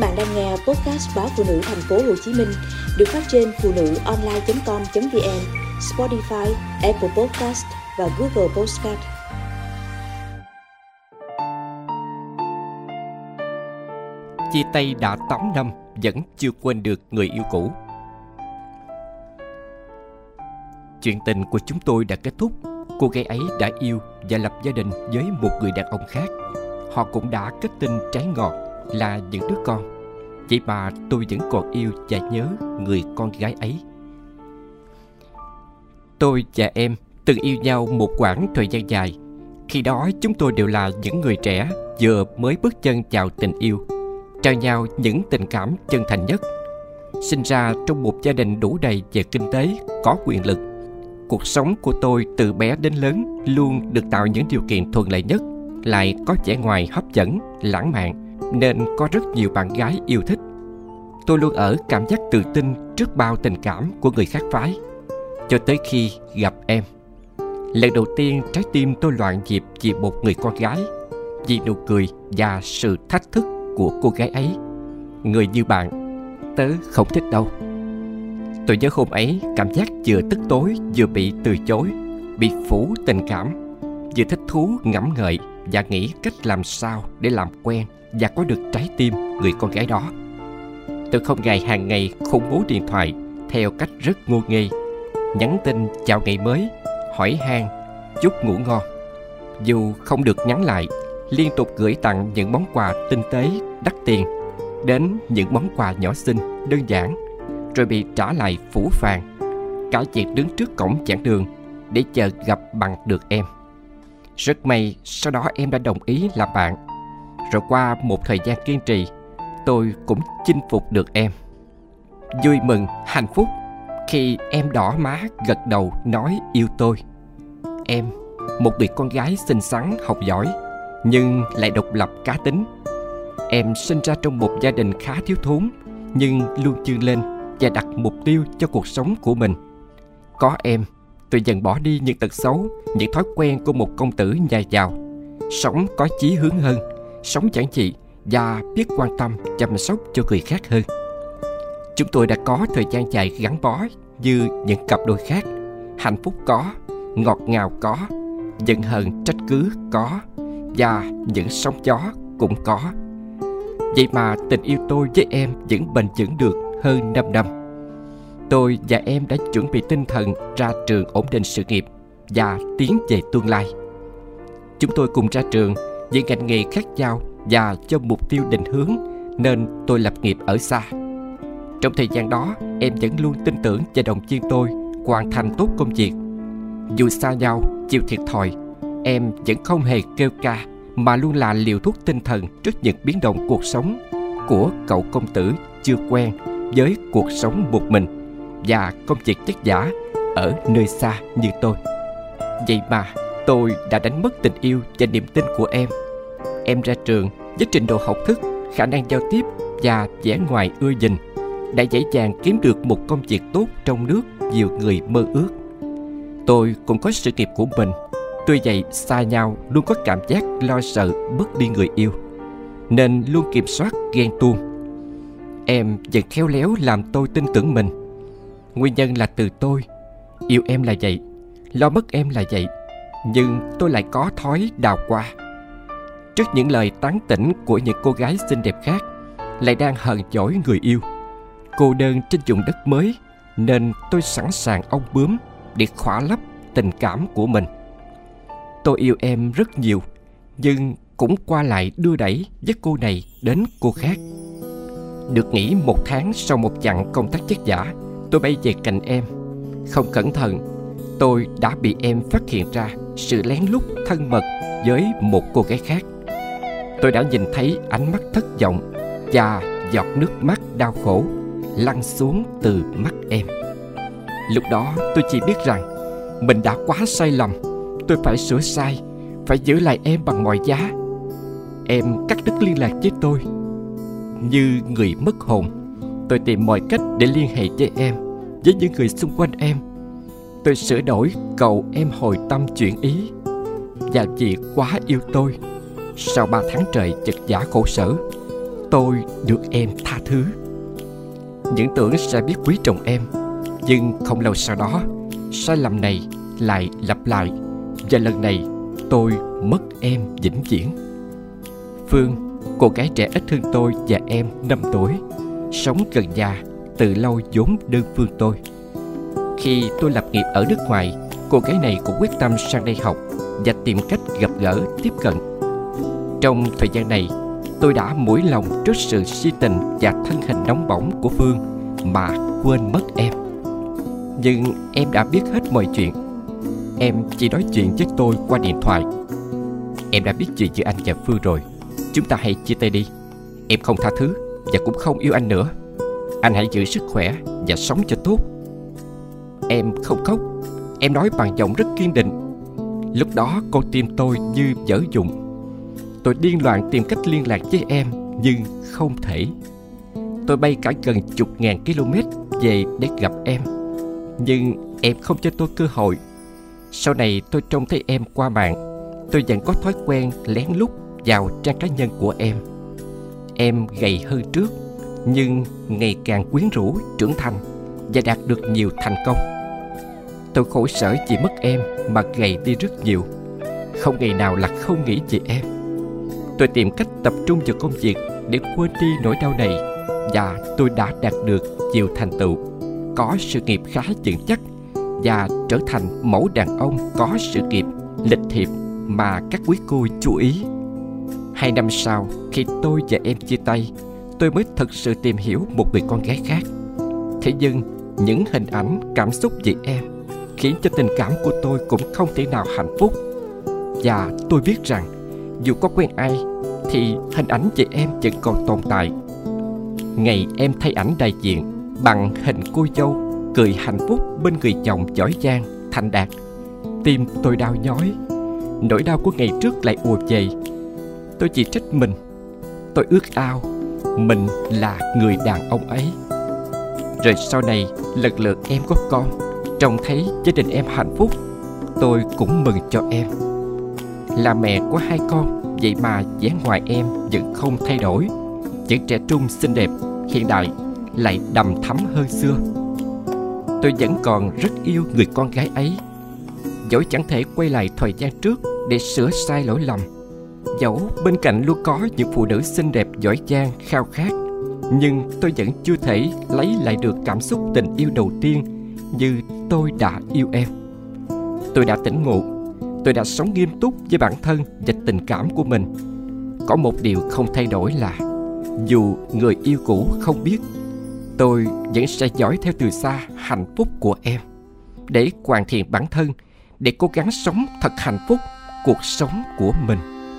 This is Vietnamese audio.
bạn đang nghe podcast báo phụ nữ thành phố Hồ Chí Minh được phát trên phụ nữ online.com.vn, Spotify, Apple Podcast và Google Podcast. Chia tay đã 8 năm vẫn chưa quên được người yêu cũ. Chuyện tình của chúng tôi đã kết thúc. Cô gái ấy đã yêu và lập gia đình với một người đàn ông khác. Họ cũng đã kết tinh trái ngọt là những đứa con. Vậy mà tôi vẫn còn yêu và nhớ người con gái ấy. Tôi và em từng yêu nhau một quãng thời gian dài. Khi đó chúng tôi đều là những người trẻ Vừa mới bước chân vào tình yêu Trao nhau những tình cảm chân thành nhất. Sinh ra trong một gia đình đủ đầy về kinh tế, có quyền lực. Cuộc sống của tôi từ bé đến lớn Luôn được tạo những điều kiện thuận lợi nhất Lại có vẻ ngoài hấp dẫn, lãng mạn nên có rất nhiều bạn gái yêu thích. Tôi luôn ở cảm giác tự tin trước bao tình cảm của người khác phái, cho tới khi gặp em. Lần đầu tiên trái tim tôi loạn nhịp vì một người con gái, vì nụ cười và sự thách thức của cô gái ấy. Người như bạn, tớ không thích đâu. Tôi nhớ hôm ấy cảm giác vừa tức tối vừa bị từ chối, bị phủ tình cảm, vừa thích thú ngẫm ngợi và nghĩ cách làm sao để làm quen và có được trái tim người con gái đó. Tôi không ngày hàng ngày khủng bố điện thoại theo cách rất ngô nghê, nhắn tin chào ngày mới, hỏi han, chúc ngủ ngon. Dù không được nhắn lại, liên tục gửi tặng những món quà tinh tế, đắt tiền, đến những món quà nhỏ xinh, đơn giản, rồi bị trả lại phủ phàng. Cả việc đứng trước cổng giảng đường để chờ gặp bằng được em. Rất may sau đó em đã đồng ý làm bạn rồi qua một thời gian kiên trì Tôi cũng chinh phục được em. Vui mừng, hạnh phúc Khi em đỏ má gật đầu nói yêu tôi. Em, một người con gái xinh xắn, học giỏi Nhưng lại độc lập cá tính. Em sinh ra trong một gia đình khá thiếu thốn Nhưng luôn chương lên và đặt mục tiêu cho cuộc sống của mình. Có em, tôi dần bỏ đi những tật xấu Những thói quen của một công tử nhà giàu. Sống có chí hướng hơn sống giản dị và biết quan tâm chăm sóc cho người khác hơn. Chúng tôi đã có thời gian dài gắn bó như những cặp đôi khác. Hạnh phúc có, ngọt ngào có, giận hờn trách cứ có và những sóng gió cũng có. Vậy mà tình yêu tôi với em vẫn bền vững được hơn 5 năm. Tôi và em đã chuẩn bị tinh thần ra trường ổn định sự nghiệp và tiến về tương lai. Chúng tôi cùng ra trường vì ngành nghề khác nhau và cho mục tiêu định hướng nên tôi lập nghiệp ở xa. Trong thời gian đó, em vẫn luôn tin tưởng và đồng viên tôi hoàn thành tốt công việc. Dù xa nhau, chịu thiệt thòi, em vẫn không hề kêu ca mà luôn là liều thuốc tinh thần trước những biến động cuộc sống của cậu công tử chưa quen với cuộc sống một mình và công việc chất giả ở nơi xa như tôi. Vậy mà tôi đã đánh mất tình yêu và niềm tin của em Em ra trường với trình độ học thức, khả năng giao tiếp và vẻ ngoài ưa nhìn đã dễ dàng kiếm được một công việc tốt trong nước nhiều người mơ ước. Tôi cũng có sự nghiệp của mình, tuy vậy xa nhau luôn có cảm giác lo sợ mất đi người yêu, nên luôn kiểm soát ghen tuông. Em vẫn khéo léo làm tôi tin tưởng mình. Nguyên nhân là từ tôi, yêu em là vậy, lo mất em là vậy, nhưng tôi lại có thói đào qua. Trước những lời tán tỉnh của những cô gái xinh đẹp khác, lại đang hờn dỗi người yêu. Cô đơn trên vùng đất mới, nên tôi sẵn sàng ong bướm để khỏa lấp tình cảm của mình. Tôi yêu em rất nhiều, nhưng cũng qua lại đưa đẩy với cô này đến cô khác. Được nghỉ một tháng sau một chặng công tác chất giả tôi bay về cạnh em. Không cẩn thận, tôi đã bị em phát hiện ra sự lén lút thân mật với một cô gái khác. Tôi đã nhìn thấy ánh mắt thất vọng và giọt nước mắt đau khổ lăn xuống từ mắt em. Lúc đó tôi chỉ biết rằng mình đã quá sai lầm, tôi phải sửa sai, phải giữ lại em bằng mọi giá. Em cắt đứt liên lạc với tôi. Như người mất hồn, tôi tìm mọi cách để liên hệ với em, với những người xung quanh em tôi sửa đổi, cầu em hồi tâm chuyển ý. Và vì quá yêu tôi, sau ba tháng trời chật giả khổ sở, tôi được em tha thứ. Những tưởng sẽ biết quý trọng em, nhưng không lâu sau đó, sai lầm này lại lặp lại, và lần này tôi mất em vĩnh viễn. Phương, cô gái trẻ ít hơn tôi và em 5 tuổi, sống gần nhà, từ lâu vốn đơn phương tôi khi tôi lập nghiệp ở nước ngoài, cô gái này cũng quyết tâm sang đây học và tìm cách gặp gỡ, tiếp cận. Trong thời gian này, tôi đã mũi lòng trước sự si tình và thân hình nóng bỏng của phương mà quên mất em. Nhưng em đã biết hết mọi chuyện. Em chỉ nói chuyện với tôi qua điện thoại. Em đã biết chuyện giữa anh và phương rồi. Chúng ta hãy chia tay đi. Em không tha thứ và cũng không yêu anh nữa. Anh hãy giữ sức khỏe và sống cho tốt em không khóc. Em nói bằng giọng rất kiên định. Lúc đó con tim tôi như dở dụng. Tôi điên loạn tìm cách liên lạc với em, nhưng không thể. Tôi bay cả gần chục ngàn km về để gặp em. Nhưng em không cho tôi cơ hội. Sau này tôi trông thấy em qua mạng, tôi vẫn có thói quen lén lút vào trang cá nhân của em. Em gầy hơn trước, nhưng ngày càng quyến rũ, trưởng thành và đạt được nhiều thành công tôi khổ sở vì mất em mà gầy đi rất nhiều. Không ngày nào là không nghĩ về em. Tôi tìm cách tập trung vào công việc để quên đi nỗi đau này và tôi đã đạt được nhiều thành tựu. Có sự nghiệp khá vững chắc và trở thành mẫu đàn ông có sự nghiệp lịch thiệp mà các quý cô chú ý. Hai năm sau, khi tôi và em chia tay, tôi mới thật sự tìm hiểu một người con gái khác. Thế nhưng, những hình ảnh, cảm xúc về em khiến cho tình cảm của tôi cũng không thể nào hạnh phúc. Và tôi biết rằng, dù có quen ai, thì hình ảnh chị em vẫn còn tồn tại. Ngày em thay ảnh đại diện bằng hình cô dâu cười hạnh phúc bên người chồng giỏi giang, thành đạt. Tim tôi đau nhói, nỗi đau của ngày trước lại ùa về. Tôi chỉ trách mình, tôi ước ao mình là người đàn ông ấy. Rồi sau này lần lượt em có con trông thấy gia đình em hạnh phúc, tôi cũng mừng cho em. Là mẹ của hai con, vậy mà dáng ngoài em vẫn không thay đổi. Vẫn trẻ trung xinh đẹp, hiện đại lại đầm thắm hơn xưa. Tôi vẫn còn rất yêu người con gái ấy. Dẫu chẳng thể quay lại thời gian trước để sửa sai lỗi lầm, dẫu bên cạnh luôn có những phụ nữ xinh đẹp giỏi giang, khao khát, nhưng tôi vẫn chưa thể lấy lại được cảm xúc tình yêu đầu tiên như tôi đã yêu em. Tôi đã tỉnh ngộ tôi đã sống nghiêm túc với bản thân và tình cảm của mình. Có một điều không thay đổi là, dù người yêu cũ không biết, tôi vẫn sẽ dõi theo từ xa hạnh phúc của em để hoàn thiện bản thân, để cố gắng sống thật hạnh phúc cuộc sống của mình.